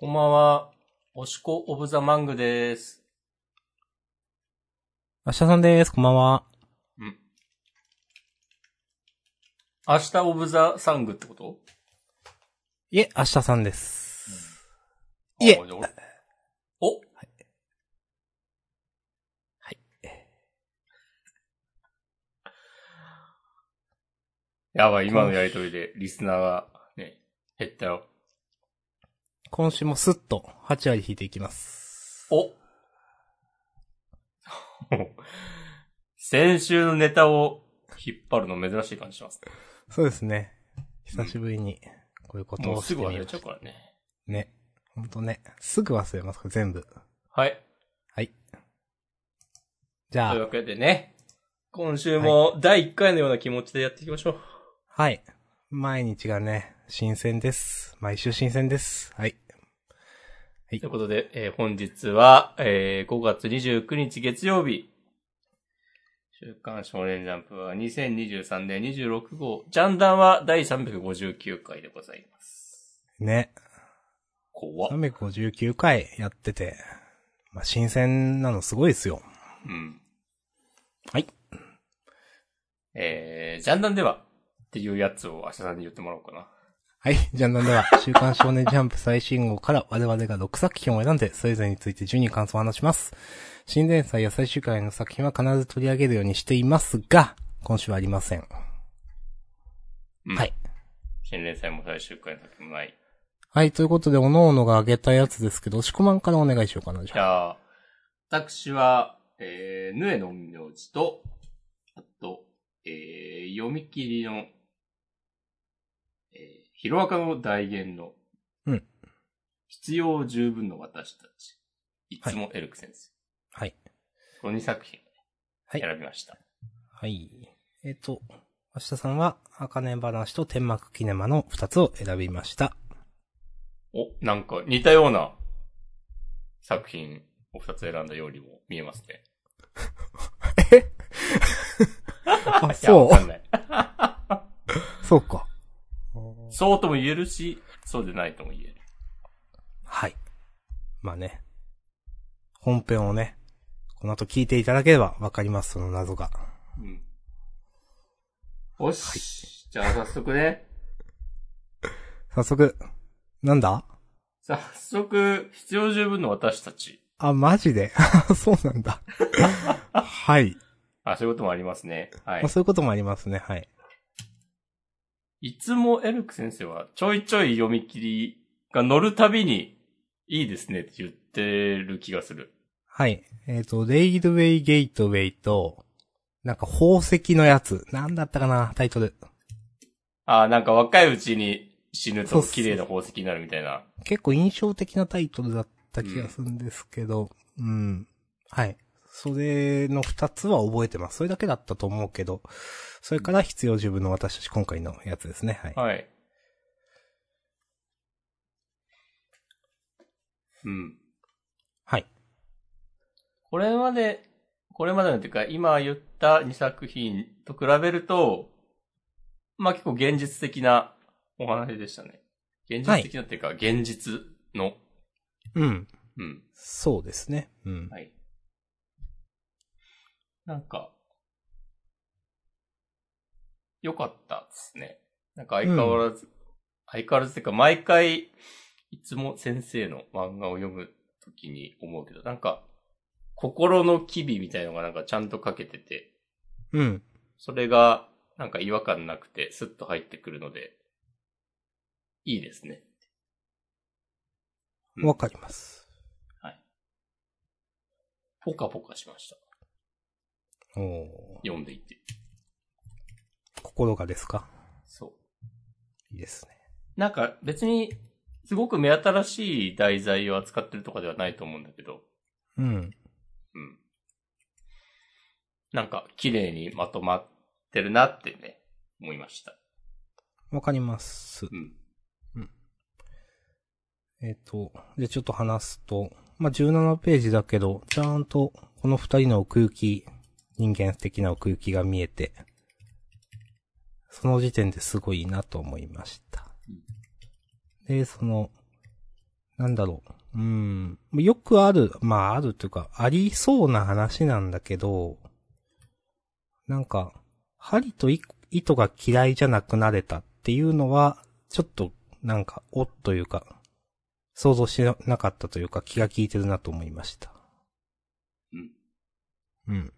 こんばんは。おしこオブザマングです。明日さんです。こんばんは。うん。明日オブザサングってこと？いえ、明日さんです。いえあじゃあ俺お？はい。やばい、今のやりとりでリスナーがね、減ったよ。今週もスッと8割引いていきます。お先週のネタを引っ張るの珍しい感じしますね。そうですね。久しぶりにこういうことをしてみましすぐ忘れちゃうからね。ね。ほんとね。すぐ忘れます、これ全部。はい。はい。じゃあという、わけでね、今週も第1回のような気持ちでやっていきましょう。はい。毎日がね、新鮮です。毎週新鮮です。はい。ということで、えー本日は、えー5月29日月曜日。週刊少年ジャンプは2023年26号。ジャンダンは第359回でございます。ね。怖っ。359回やってて、まあ、新鮮なのすごいですよ。うん。はい。えー、ジャンダンではっていうやつを明日さんに言ってもらおうかな。はい。じゃあなんでは、週刊少年ジャンプ最新号から我々が6作品を選んで、それぞれについて順に感想を話します。新連載や最終回の作品は必ず取り上げるようにしていますが、今週はありません。うんはい。新連載も最終回の時もない。はい。ということで、各々が挙げたやつですけど、押し込まんからお願いしようかな、じじゃあ。私は、えー、ヌエの名字と、あと、えー、読み切りの、えー、ヒロアカの大言の、うん。必要十分の私たち。いつもエルク先生。はい。この2作品はい。選びました。はい。えっ、と、明日さんは、茜話と天幕キネマの2つを選びました。お、なんか似たような作品を2つ選んだようにも見えますね。あ、いや、そう。そうか。そうとも言えるし、そうでないとも言える。はい。まあね。本編をね、この後聞いていただければわかります、その謎が。うん。よし。じゃあ早速ね。早速、なんだ？早速、必要十分の私たち。あ、マジで？そうなんだ。はい、あ、そういうこともありますね。はいまあ。そういうこともありますね、はい。いつもエルク先生はちょいちょい読み切りが乗るたびにいいですねって言ってる気がする。はい。えっ、と、レイルウェイゲートウェイと、なんか宝石のやつ。なんだったかな、タイトル。あ、なんか若いうちに死ぬと綺麗な宝石になるみたいな。結構印象的なタイトルだった気がするんですけど、うん。はい。それの二つは覚えてます。それだけだったと思うけど、それから必要十分の私たち今回のやつですね。はい。はい。うん。はい。これまで、これまでのっていうか、今言った2作品と比べると、まあ結構現実的なお話でしたね。現実的なっていうか、現実の、うん。うん。そうですね。うん。はい。なんか、良かったですね。なんか相変わらず、相変わらずっていうか、毎回、いつも先生の漫画を読むときに思うけど、なんか、心の機微みたいのがなんかちゃんと書けてて、うん。それがなんか違和感なくてスッと入ってくるので、いいですね。うんわかります。ポカポカしました。読んでいて。心がですか？そう。いいですね。なんか別に、すごく目新しい題材を扱ってるとかではないと思うんだけど、うん。うん。なんか綺麗にまとまってるなってね、思いました。わかります。うん。えっ、と、で、ちょっと話すと、まあ、17ページだけど、ちゃんと、この二人の奥行き、人間的な奥行きが見えて、その時点ですごいなと思いました。で、その、なんだろう。うん。よくある、まああるというか、ありそうな話なんだけど、なんか、針とい糸が嫌いじゃなくなれたっていうのは、ちょっと、なんか、おっというか、想像しなかったというか、気が利いてるなと思いました。うん。うん。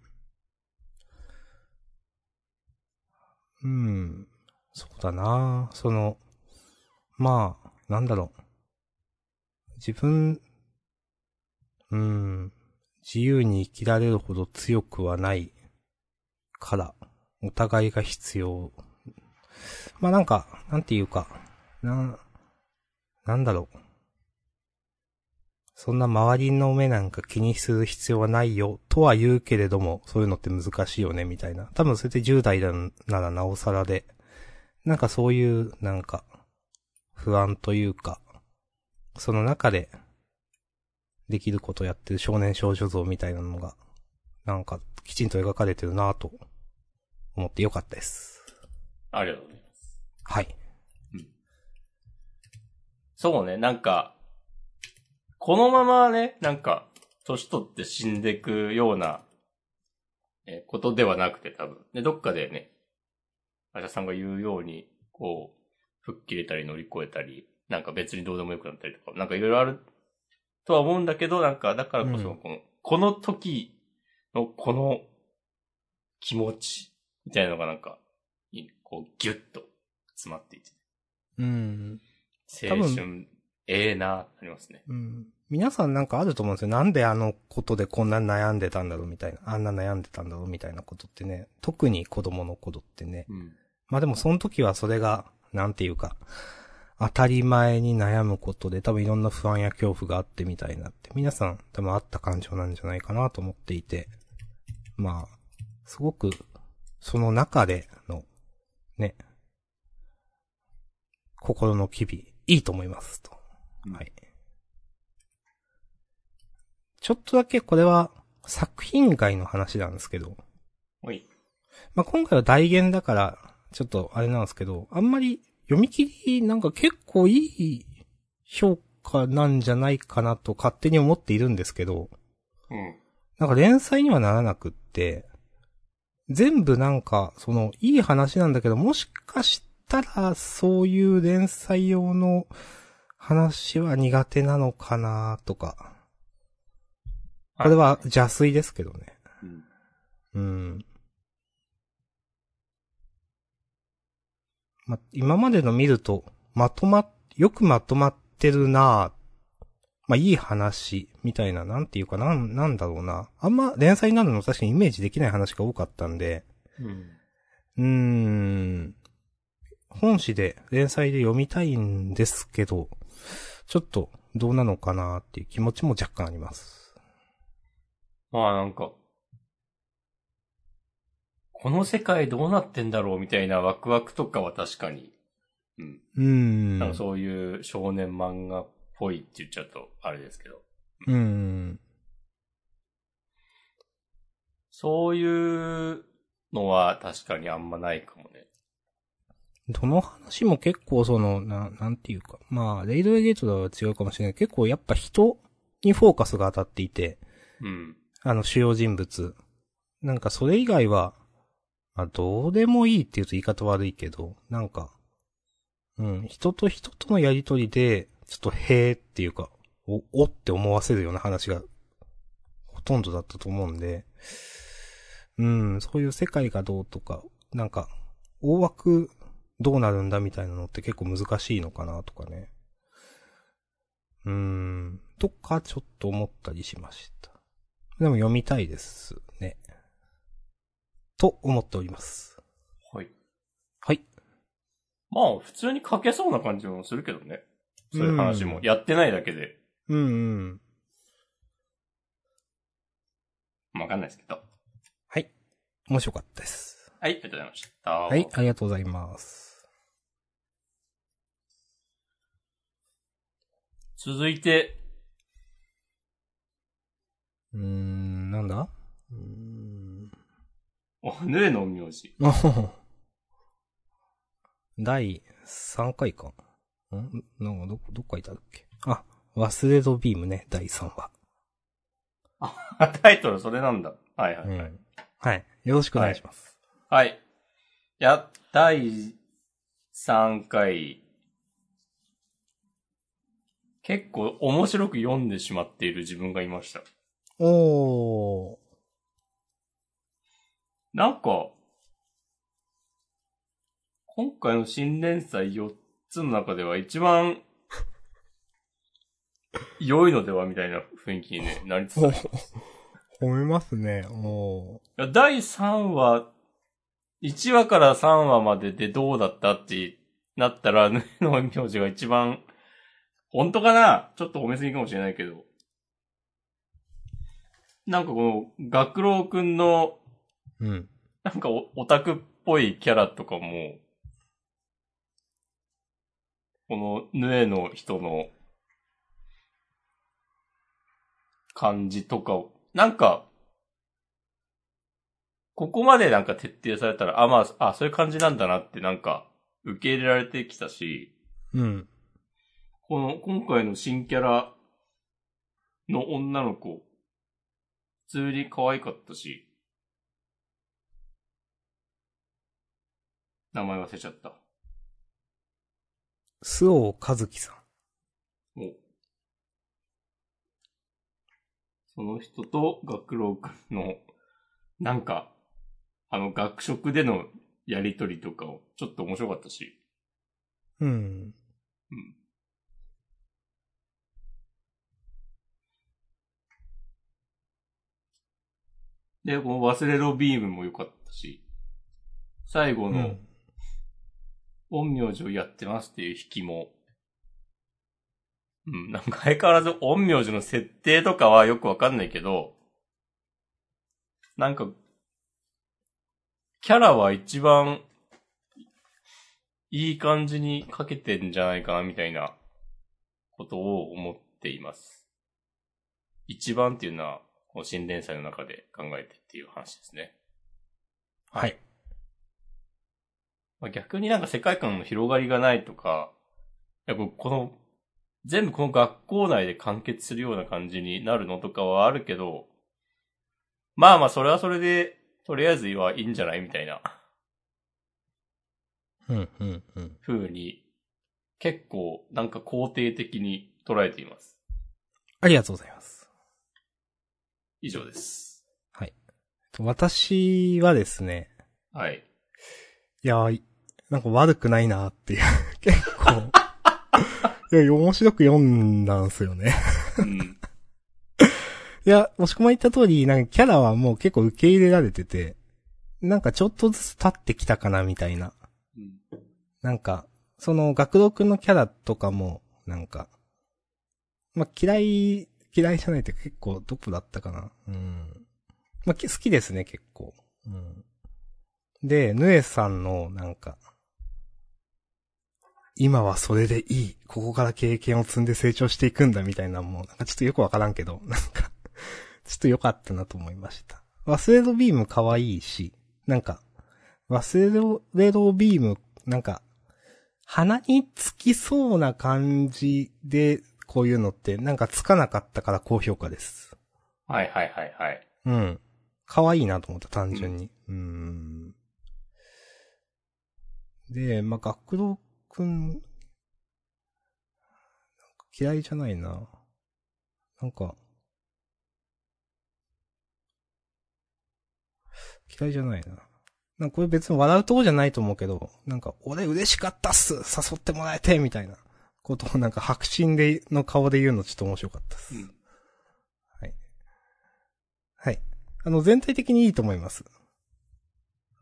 うん。そうだなその、まあ、なんだろう。自分、うん、自由に生きられるほど強くはないから、お互いが必要。まあなんか、なんていうか、な、なんだろう。そんな周りの目なんか気にする必要はないよ、とは言うけれども、そういうのって難しいよね、みたいな。多分それで10代だならなおさらで、なんかそういう、なんか、不安というか、その中で、できることをやってる少年少女像みたいなのが、なんか、きちんと描かれてるなぁと、思ってよかったです。ありがとうございます。はい。そうね、なんか、このままね、なんか、年取って死んでいくような、え、ことではなくて多分。で、どっかでね、アシャさんが言うように、こう、吹っ切れたり乗り越えたり、なんか別にどうでもよくなったりとか、なんかいろいろあるとは思うんだけど、なんか、だからこそ、うんこの、この時のこの気持ち、みたいなのがなんか、いこう、ギュッと詰まっていて、うん。青多春、ええな、ありますね。うん。皆さんなんかあると思うんですよ。なんであのことでこんな悩んでたんだろうみたいな。あんな悩んでたんだろうみたいなことってね。特に子供の頃ってね。うん。まあでもその時はそれが、なんていうか、当たり前に悩むことで多分いろんな不安や恐怖があってみたいなって、皆さん多分あった感情なんじゃないかなと思っていて、まあ、すごく、その中での、ね、心の機微、いいと思いますと。うんはい。ちょっとだけこれは作品外の話なんですけど、おい。まあ、今回は大言だから、ちょっとあれなんですけど、あんまり読み切りなんか結構いい評価なんじゃないかなと勝手に思っているんですけど、うん。なんか連載にはならなくって、全部なんか、その、いい話なんだけど、もしかしたら、そういう連載用の話は苦手なのかなとか。これは邪推ですけどね。うん。うん。ま、今までの見ると、まとま、よくまとまってるなぁまあ、いい話、みたいな、なんていうか、なん、なんだろうな。あんま連載になるの確かにイメージできない話が多かったんで、うん。うーん。本誌で、連載で読みたいんですけど、ちょっと、どうなのかなっていう気持ちも若干あります。まあなんか、この世界どうなってんだろうみたいなワクワクとかは確かに、うん。うーん。なんかそういう少年漫画っぽいって言っちゃうとあれですけど、うーん。そういうのは確かにあんまないかもね。どの話も結構その、な、なんていうか。まあ、レイドウェイゲートでは違うかもしれない。結構やっぱ人にフォーカスが当たっていて、うん。あの主要人物。なんかそれ以外は、まあどうでもいいって言うと言い方悪いけど、なんか、うん、人と人とのやりとりで、ちょっとへーっていうか、お、おって思わせるような話が、ほとんどだったと思うんで、うん、そういう世界がどうとか、なんか、大枠どうなるんだみたいなのって結構難しいのかなとかね。うーん、とかちょっと思ったりしました。でも読みたいですね。と思っております。はい。はい。まあ普通に書けそうな感じもするけどね。そういう話も。うんやってないだけで、うんうん。まあわかんないですけど。はい。面白かったです。はい、ありがとうございました。ははい、ありがとうございます。続いて、うーん、なんだ？うーん。お、ヌエの名字。第3回か。ん？なんかど、どっかいたっけ？あ、忘れどビームね、第3話。あ、タイトルそれなんだ。はいはいはい。うん。はい。よろしくお願いします。はい。いや、第3回、結構面白く読んでしまっている自分がいました。おー。なんか、今回の新連載4つの中では一番良いのではみたいな雰囲気に、ね、なりつつあります。褒めますね。おー。いや第3話、1話から3話まででどうだったってなったら、ぬえの名字が一番、本当かな？ちょっと褒めすぎかもしれないけど。なんかこの、学郎くんの、うん。なんかオオタクっぽいキャラとかも、このヌエの人の感じとかを、なんか、ここまでなんか徹底されたら、あ、まあ、あ、そういう感じなんだなってなんか、受け入れられてきたし、うん。この、今回の新キャラの女の子、普通に可愛かったし、名前忘れちゃった。スオーカズキさん。おその人と学郎くんの、なんか、あの学食でのやりとりとかを、ちょっと面白かったし。うん。うん。で、この忘れろビームも良かったし、最後の、うん。陰陽師をやってますっていう引きも、うん、なんか相変わらず陰陽師の設定とかはよくわかんないけど、なんか、キャラは一番、いい感じにかけてんじゃないかなみたいなことを思っています。一番っていうのは、この新連載の中で考えてっていう話ですね。はい。まあ、逆になんか世界観の広がりがないとか、やっぱこの、全部この学校内で完結するような感じになるのとかはあるけど、まあまあそれはそれで、とりあえずはいいんじゃないみたいなうん、うん、うん。風に、結構なんか肯定的に捉えています。ありがとうございます。以上です。私はですね、はい。いや、なんか悪くないなっていう、結構、いや、面白く読んだんすよね。うん。いや、もしこま言った通り、なんかキャラはもう結構受け入れられてて、なんかちょっとずつ経ってきたかなみたいな。うんなんか、その学童くんのキャラとかも、なんか、まあ、嫌い、嫌いじゃないって結構トップだったかな。うん。まあ、好きですね、結構。うん。で、ヌエさんの、なんか、今はそれでいい。ここから経験を積んで成長していくんだみたいなもう、なんかちょっとよくわからんけど、なんか、ちょっと良かったなと思いました。忘れろビーム可愛いし、なんか、忘れろビーム、なんか、鼻につきそうな感じで、こういうのって、なんかつかなかったから高評価です。はいはいはいはい。うん。可愛いなと思った、単純に。うーん。で、まあ、学童くん、なんか嫌いじゃないな。なんか、嫌いじゃないな。なんかこれ別に笑うとこじゃないと思うけど、なんか、俺嬉しかったっす誘ってもらえてみたいなことをなんか白真で、の顔で言うのちょっと面白かったっす。うん。はい。あの、全体的にいいと思います。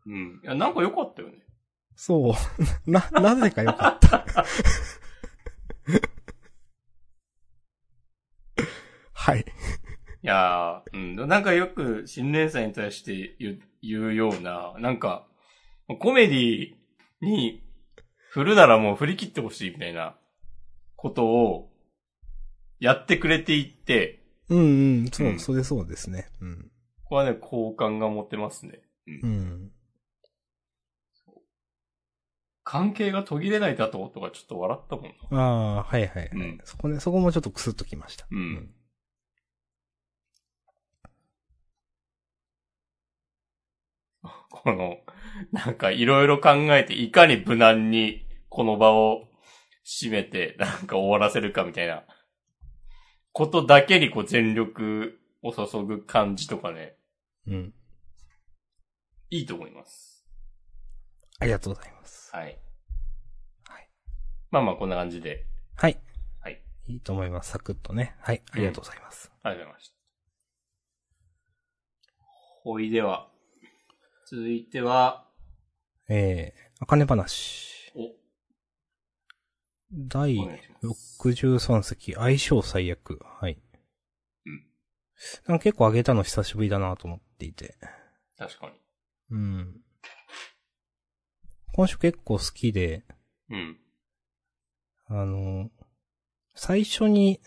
うん。いや、なんか良かったよね。そう。な、なぜかよかった。はい。いやー、うん。なんかよく新連載に対して言うような、なんか、コメディに振るならもう振り切ってほしいみたいなことをやってくれていって、うんうん、そう、うんそれそうですね。うん。これはね、好感が持てますね。うんうん。関係が途切れないだととかちょっと笑ったもんな。ああ、はいはい、はいうんそこね、そこもちょっとクスッときました。うん。この、なんかいろいろ考えて、いかに無難にこの場を締めて、なんか終わらせるかみたいな、ことだけにこう全力を注ぐ感じとかね、うん。いいと思います。ありがとうございます。はい。はい。まあまあこんな感じで、はい。はい。いいと思います。サクッとね。はい。ありがとうございます。ありがとうございました。ほいでは、続いては、えー、あかね話。お、第お願いします。63席、相性最悪。はい。うん。なんか結構上げたの久しぶりだなと思っていて。確かに。うん。今週結構好きで、うん。あの、最初に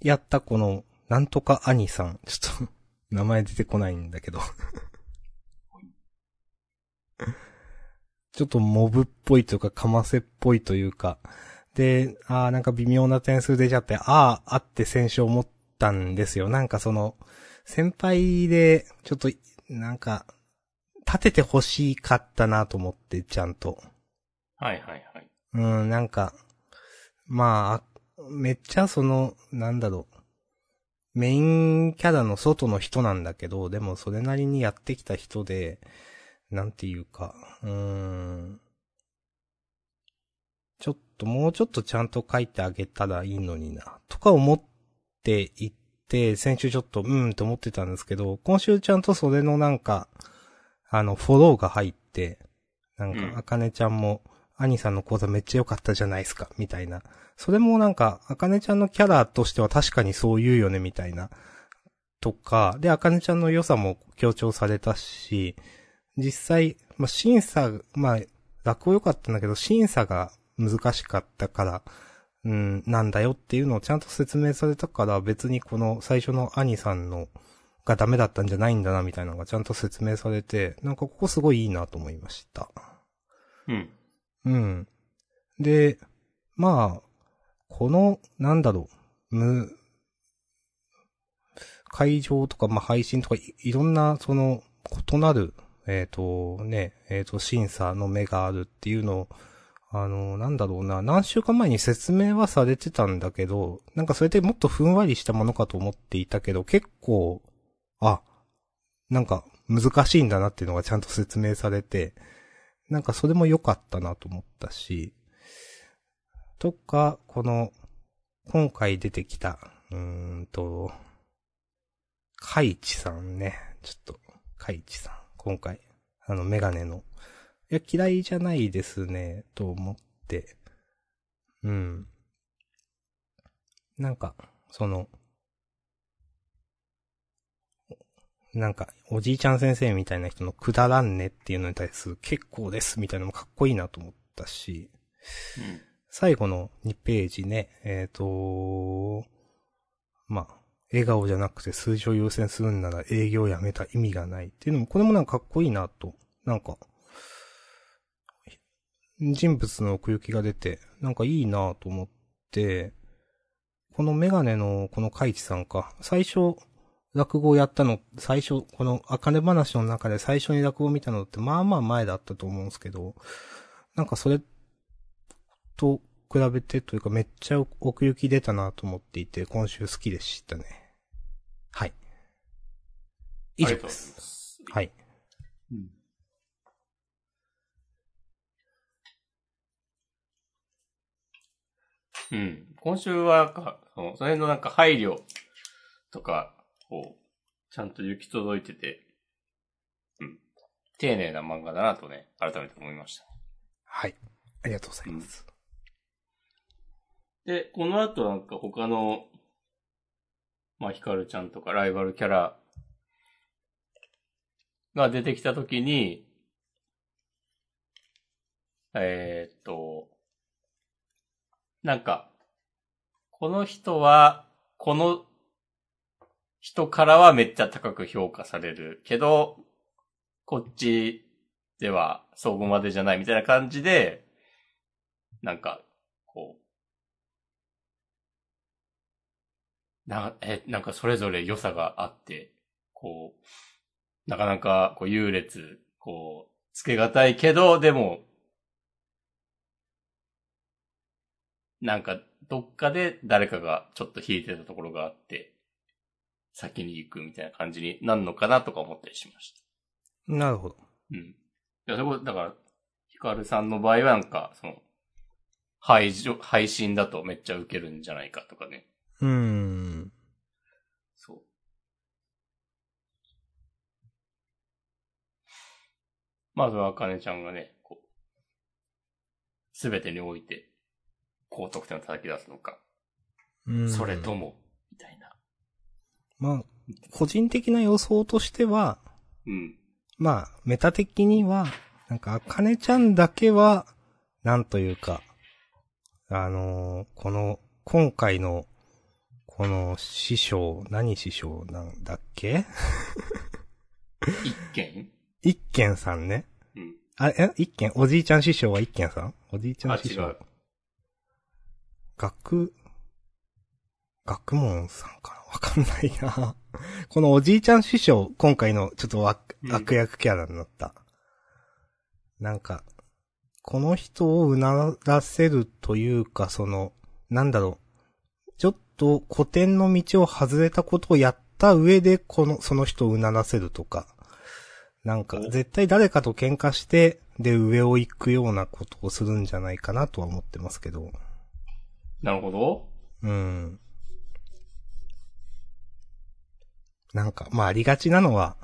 やったこの、なんとか兄さん。ちょっと、名前出てこないんだけど。ちょっとモブっぽいというか、かませっぽいというか。で、ああ、なんか微妙な点数出ちゃって、ああ、あって選手思ったんですよ。なんかその、先輩で、ちょっと、なんか、立てて欲しかったなと思って、ちゃんと。はいはいはい。うん、なんか、まあ、めっちゃその、なんだろう。メインキャラの外の人なんだけど、でもそれなりにやってきた人で、なんていうか、うーん。ちょっと、もうちょっとちゃんと書いてあげたらいいのにな、とか思っていって、先週ちょっと、うんと思ってたんですけど、今週ちゃんとそれのなんか、あの、フォローが入って、なんうんか、あかねちゃんも、兄さんの講座めっちゃ良かったじゃないですか、みたいな。それもなんか、あかねちゃんのキャラとしては確かにそう言うよね、みたいな。とか、で、あかねちゃんの良さも強調されたし、実際、まあ、審査、まあ、楽良かったんだけど、審査が難しかったから、うん、なんだよっていうのをちゃんと説明されたから、別にこの最初の兄さんのがダメだったんじゃないんだな、みたいなのがちゃんと説明されて、なんかここすごいいいなと思いました。うん。うん。で、まあ、この、なんだろう、む、会場とか、まあ、配信とかい、いろんな、その、異なる、えっ、と、ね、えっ、と、審査の目があるっていうのを、あの、なんだろうな、何週間前に説明はされてたんだけど、なんかそれでもっとふんわりしたものかと思っていたけど、結構、あ、なんか難しいんだなっていうのがちゃんと説明されて、なんかそれも良かったなと思ったし、とか、この、今回出てきた、うーんと、カイチさんね。ちょっと、カイチさん。今回、あの、メガネの。いや、嫌いじゃないですね、と思って。うん。なんか、その、なんか、おじいちゃん先生みたいな人のくだらんねっていうのに対する結構ですみたいなのもかっこいいなと思ったし、うん。最後の2ページね、えっ、とまあ、笑顔じゃなくて数字を優先するんなら営業をやめた意味がないっていうのも、これもなんかかっこいいなと、なんか、人物の奥行きが出て、なんかいいなと思って、このメガネのこのカイチさんか、最初、落語をやったの、最初、この、あかね話の中で最初に落語を見たのって、まあまあ前だったと思うんですけど、なんかそれと比べてというかめっちゃ奥行き出たなと思っていて、今週好きでしたね。はい。以上です。はい。うん。うん。今週はなんか、その、その辺のなんか配慮とかをちゃんと行き届いてて、うん。丁寧な漫画だなとね、改めて思いました。はい。ありがとうございます。で、この後なんか他の、まあ、ヒカルちゃんとかライバルキャラが出てきたときに、えーっと、なんか、この人は、この人からはめっちゃ高く評価されるけど、こっちでは、そこまでじゃないみたいな感じで、なんか、こう、な、え、なんかそれぞれ良さがあって、こう、なかなか、こう、優劣、こう、つけがたいけど、でも、なんか、どっかで誰かがちょっと引いてたところがあって、先に行くみたいな感じになるのかなとか思ったりしました。なるほど。うん。いや、そこ、だから、ヒカルさんの場合はなんか、その、配信、配信だとめっちゃ受けるんじゃないかとかね。うーん。そう。まずは、あかねちゃんがね、こう、すべてにおいて、高得点を叩き出すのか、うんそれとも、みたいな。まあ、個人的な予想としては、うん。まあ、メタ的には、なんか、あかねちゃんだけは、なんというか、あのーこの、今回の、この師匠、何師匠なんだっけ？一件一軒さんね。うん。あ、え、一軒？おじいちゃん師匠は一軒さん？おじいちゃあ、ん師匠。違う。学、学問さんかな？わかんないな。このおじいちゃん師匠、今回のちょっと悪,、うん悪役キャラになった。なんか、この人をうならせるというか、その、なんだろう。ちょっと古典の道を外れたことをやった上で、この、その人をうならせるとか。なんか、お絶対誰かと喧嘩して、で、上を行くようなことをするんじゃないかなとは思ってますけど。なるほど。うん。なんか、まあ、ありがちなのは、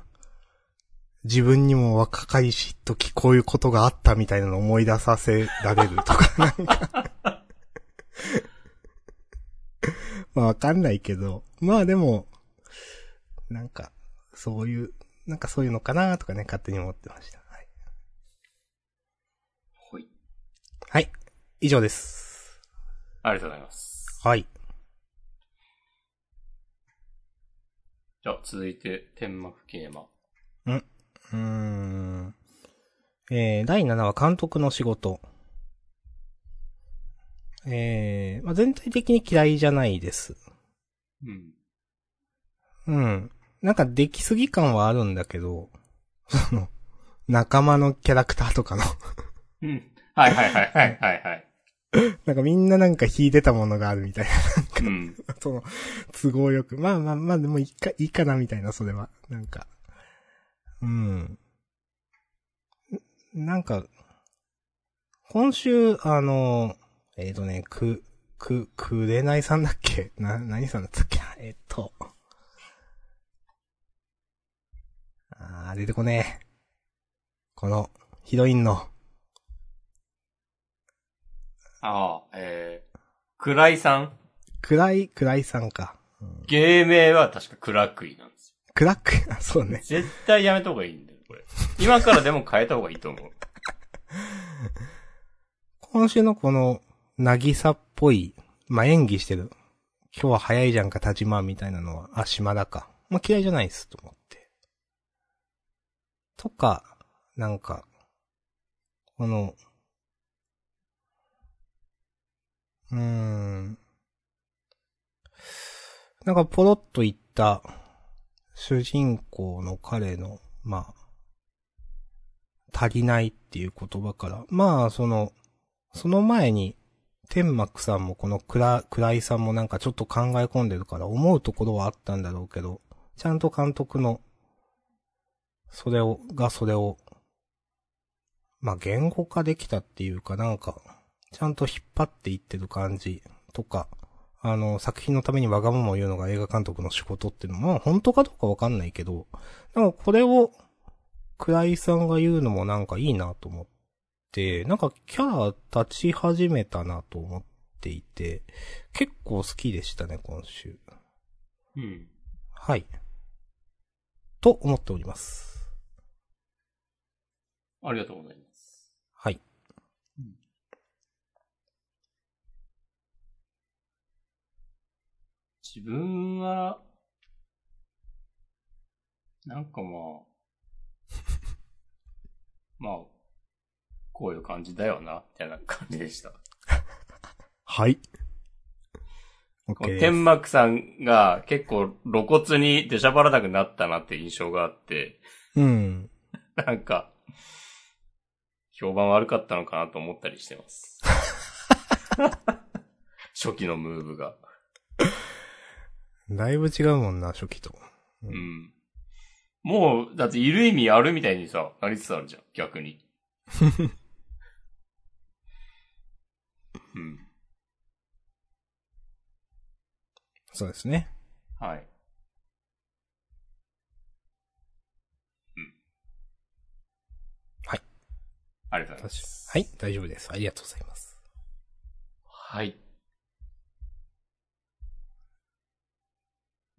自分にも若かりし時こういうことがあったみたいなのを思い出させられるとか、なんか。まあ、わかんないけど、まあでも、なんか、そういう、なんかそういうのかなとかね、勝手に思ってました。はい。ほい。はい。以上です。ありがとうございます。はい。じゃあ、続いて、天幕キネマ。うーん。えー、第7話監督の仕事。えー、まあ、全体的に嫌いじゃないです。うん。うん。なんか出来すぎ感はあるんだけど、その、仲間のキャラクターとかの、うん。はいはいはいはいはいはい。なんかみんななんか引いてたものがあるみたいうん。な、その、都合よく。まあまあまあ、でもいいか、いいかなみたいな、それは。なんか、うん。んなんか、今週、あの、えっ、とね、く、く、くれないさんだっけ？な、何さんだったっけ？えっ、と。あー、出てこねえ。この、ヒロインの、ああ、えー、暗いさん？暗い、暗いさんか。うん、芸名は確か暗くいなんですクラック、あ、そうねよ。。絶対やめた方がいいんだよ、これ。今からでも変えた方がいいと思う。今週のこの、なぎさっぽい、まあ、演技してる。今日は早いじゃんか、立ちまみたいなのは、あ、島田か。まあ、嫌いじゃないです、と思って。とか、なんか、この、うーん。なんかポロッと言った、主人公の彼の、まあ、足りないっていう言葉から、まあ、その、その前に、天幕さんもこの倉、倉井さんもなんかちょっと考え込んでるから思うところはあったんだろうけど、ちゃんと監督の、それを、がそれを、まあ、言語化できたっていうかなんか、ちゃんと引っ張っていってる感じとか、あの、作品のためにわがままを言うのが映画監督の仕事っていうのも、まあ、本当かどうかわかんないけど、なんかこれを、倉井さんが言うのもなんかいいなと思って、なんかキャラ立ち始めたなと思っていて、結構好きでしたね、今週。うん。はい。と思っております。ありがとうございます。はい。自分は、なんかまあ、まあ、こういう感じだよな、みたいな感じでした。はい。天幕さんが結構露骨に出しゃばらなくなったなって印象があって、うん。なんか、評判悪かったのかなと思ったりしてます。初期のムーブが。だいぶ違うもんな、初期と。うん。もう、だっている意味あるみたいにさ、なりつつあるじゃん、逆に。うん。そうですね。はい。うん。はい。ありがとうございます。はい、大丈夫です。ありがとうございます。はい。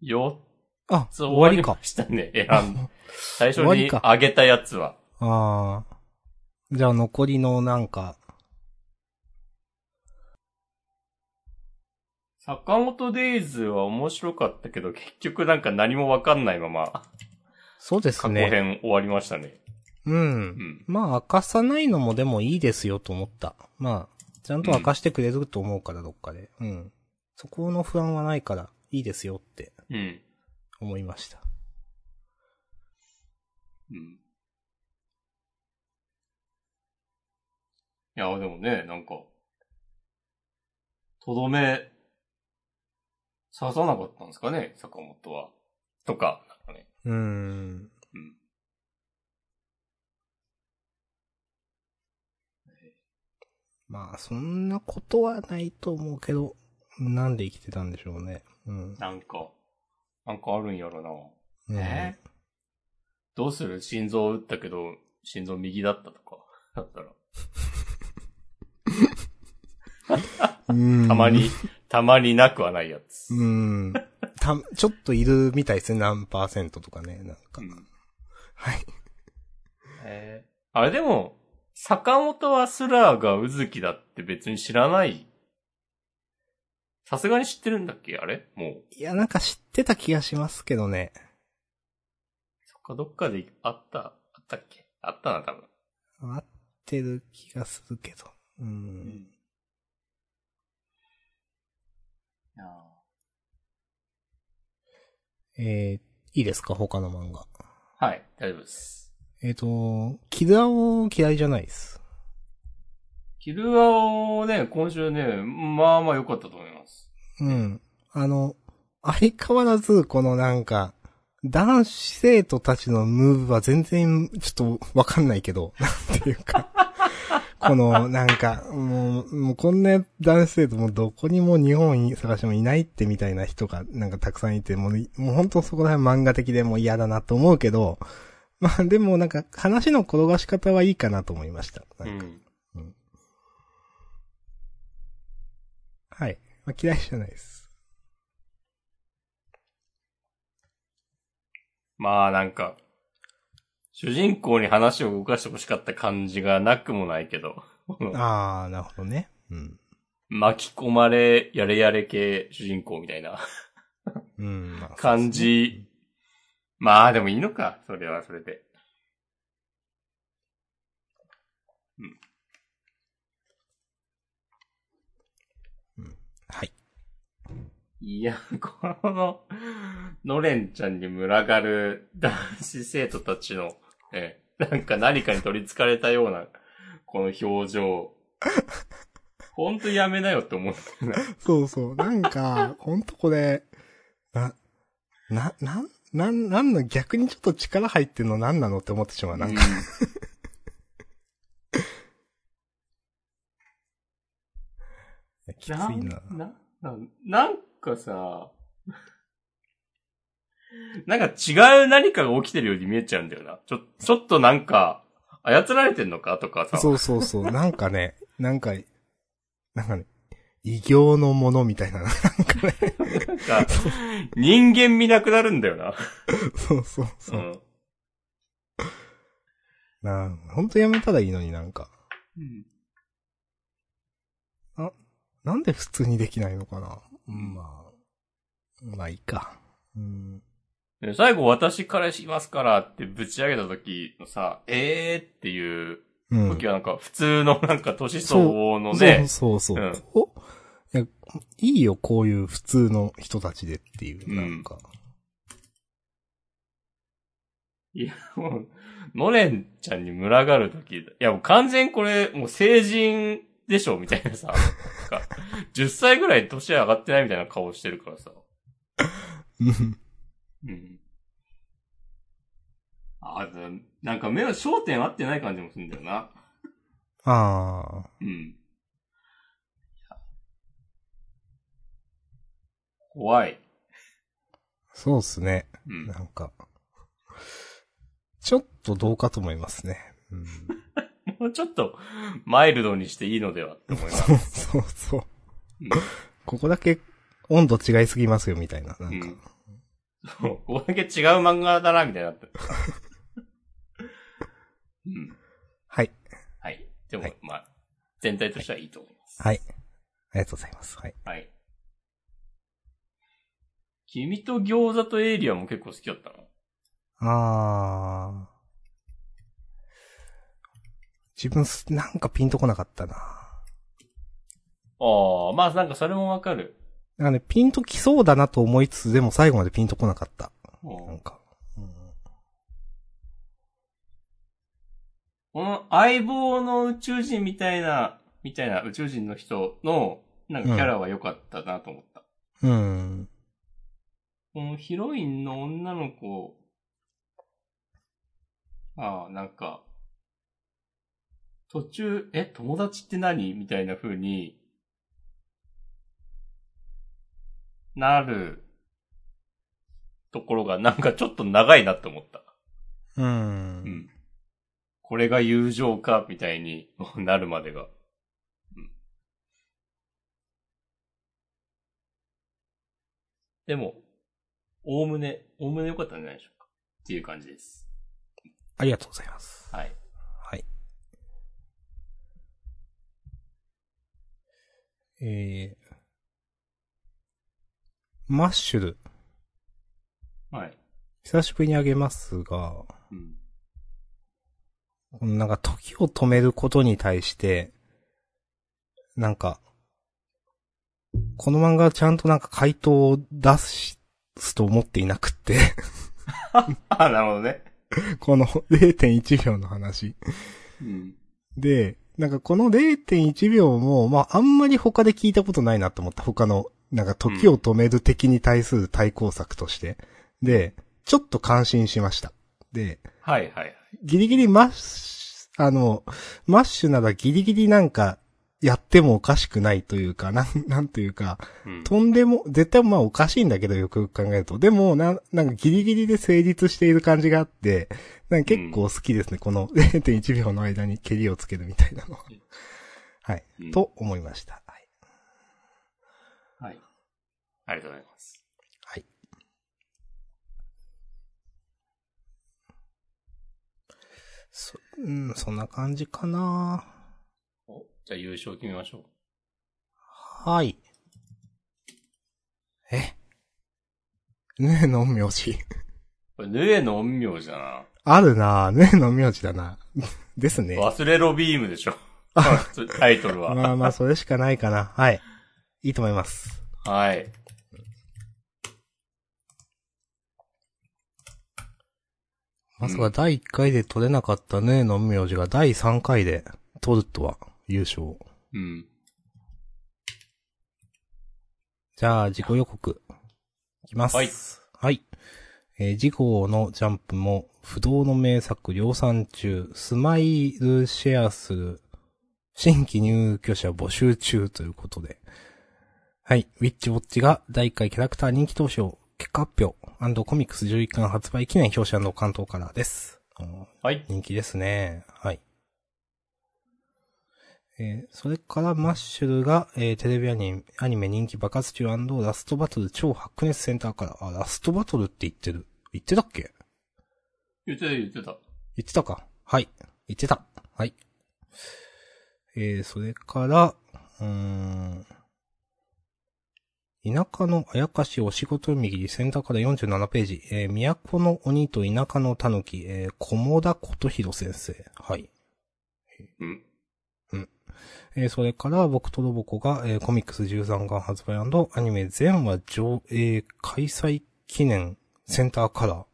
4あ、つ終わりか終わりま。したね、選ん最初にあげたやつは。ああ。じゃあ残りのなんか、坂本デイズは面白かったけど、結局なんか何もわかんないまま、そうです過去ね。編終わりましたね。う。うんん。まあ、明かさないのもでもいいですよと思った。まあ、ちゃんと明かしてくれると思うから、どっかで。うん。そこの不安はないから、いいですよってうん。思いました。うん。いや、でもね、なんか、とどめ、刺さなかったんですかね、坂本は。とか、なんかね。うーん。うん。まあ、そんなことはないと思うけど、なんで生きてたんでしょうね。うん。なんか、なんかあるんやろな。うんえ？どうする？心臓打ったけど、心臓右だったとか。だったら。うんたまに、たまになくはないやつ。うん。た、ちょっといるみたいですね、何パーセントとかね、なんか。うんはい。えー？あれでも、坂本はスラーがうずきだって別に知らない。さすがに知ってるんだっけ？あれ？もう。いや、なんか知ってた気がしますけどね。そっか、どっかであった、あったっけ？あったな、多分。合ってる気がするけど。うん。いやえー、いいですか？他の漫画。ーはい、大丈夫です。えっ、と、キルアオ嫌いじゃないです。キルアをね、今週ね、まあまあ良かったと思います。うん。あの、相変わらず、このなんか、男子生徒たちのムーブは全然、ちょっとわかんないけど、なんていうか、この、なんか、もう、もうこんな男子生徒もどこにも日本に探してもいないってみたいな人がなんかたくさんいて、もう、もう本当そこら辺漫画的でもう嫌だなと思うけど、まあでもなんか話の転がし方はいいかなと思いました。うなんかん。はい。まあ、嫌いじゃないです。まあなんか、主人公に話を動かしてほしかった感じがなくもないけど、あー、なるほどね。うん。巻き込まれ、やれやれ系主人公みたいなうん。まあ感じ。まあでもいいのか、それはそれで。はい。いや、この、のれんちゃんに群がる男子生徒たちの、え、なんか何かに取り憑かれたような、この表情。ほんとやめなよって思ってな。そうそう。なんか、ほんとこれ、な、な、なん、なん、なんの逆にちょっと力入ってんの何なのって思ってしまう。なんか、きついなな。な、な、なんかさ、なんか違う何かが起きてるように見えちゃうんだよな。ちょ、ちょっとなんか、操られてんのかとかさ。そうそうそう。なんかね、なんか、なんかね、異形のものみたいな。なんかね、なんか、人間見なくなるんだよな。そうそううそう。ん。なほんとやめたらいいのになんか。うんなんで普通にできないのかなうん、まあ。まあいいか。うん。で最後私彼氏いますからってぶち上げた時のさ、えーっていううん。時はなんか普通のなんか年相応のね、そうそうそう。うんおいや、いいよ、こういう普通の人たちでっていう、うんなんか。いや、もう、のれんちゃんに群がる時、いやもう完全これもう成人でしょみたいなさ、なんか10歳ぐらい年上がってないみたいな顔してるからさ。うんうん。あ、でなんか目の焦点合ってない感じもするんだよな。ああ。うん。怖い。そうっすね。うん。なんか。ちょっとどうかと思いますね。うん。もうちょっと、マイルドにしていいのではって思います。そうそうそう。うんここだけ温度違いすぎますよ、みたいな。なんか。うんそう、ここだけ違う漫画だな、みたいになってる。うん。はい。はい。でも、はいまあ、全体としてはいいと思います。はい。ありがとうございます。はい。はい。君と餃子とエイリアンも結構好きだったの？あー。自分す、なんかピンとこなかったな。ああ、まあなんかそれもわかる。なんかね、ピンときそうだなと思いつつ、でも最後までピンとこなかった。うんなんか。うんこの相棒の宇宙人みたいな、みたいな宇宙人の人の、なんかキャラは良かったなと思った。うん。このヒロインの女の子、ああ、なんか、途中、え、友達って何？みたいな風に、なるところがなんかちょっと長いなって思った。う。うんん。これが友情か、みたいに なるまでが。うん。でも、おおむね、おおむね良かったんじゃないでしょうか。っていう感じです。ありがとうございます。はい。はい。えー、マッシュル。はい。久しぶりにあげますが、うん。なんか時を止めることに対して、なんか、この漫画はちゃんとなんか回答を出すと思っていなくって、あ、なるほどね。この0.1秒の話。うん。で、なんかこの0.1秒も、まああんまり他で聞いたことないなと思った。他の、なんか時を止める敵に対する対抗策として。で、ちょっと感心しました。で、はいはいはい。ギリギリマッシュ、あの、マッシュならギリギリなんか、やってもおかしくないというか、なん、なんというか、うん。とんでも、絶対まあおかしいんだけど、よくよく考えると。でも、な、なんかギリギリで成立している感じがあって、なんか結構好きですね。この 0.1秒の間に蹴りをつけるみたいなのは。はい。うんと思いました。はい。はい。ありがとうございます。はい。そ、うん、そんな感じかなお、じゃあ優勝決めましょう。はい。え？ねえの陰陽師。これ、ヌエの陰陽師だな。あるなぁ。ねえの陰陽師だな。ですね。忘れろビームでしょ。タイトルは。まあまあ、それしかないかな。はい。いいと思います。はい。まさか第1回で取れなかったねえの陰陽師が第3回で取るとは、優勝。うん。じゃあ、自己予告。いきます。はい。はい。えー、次号のジャンプも、不動の名作量産中、スマイルシェアする、新規入居者募集中ということで。はい。ウィッチウォッチが第1回キャラクター人気投票、結果発表コミックス11巻発売記念表紙関東からです。うんはい。人気ですね。はい。えーそれからマッシュルが、えーテレビアニメアニメ人気爆発中ラストバトル超白熱センターから、あ、ラストバトルって言ってる。言ってたっけ？言ってた言ってた。言ってたか。はい。言ってた。はい。えー、それから、うーん。田舎のあやかしお仕事読み切り、センターから47ページ、えー、都の鬼と田舎の狸、えー、小田琴弘先生。はい。うん。えーそれから、僕とロボコが、えーコミックス13巻発売アニメ全話上映開催記念センターカラー。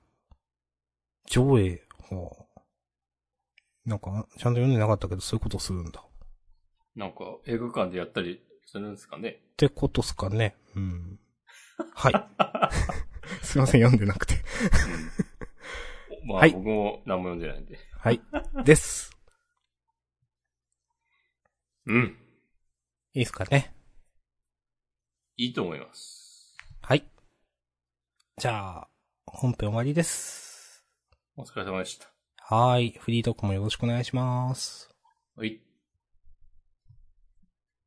上映。はあ、なんか、ちゃんと読んでなかったけど、そういうことするんだ。なんか、映画館でやったりするんですかね？ってことっすかね。うん。はい。すいません、読んでなくて。まあ、はい僕も何も読んでないんで。はい。です。うん。いいっすかね。いいと思います。はい。じゃあ、本編終わりです。お疲れ様でした。はーい。フリートークもよろしくお願いします。はい。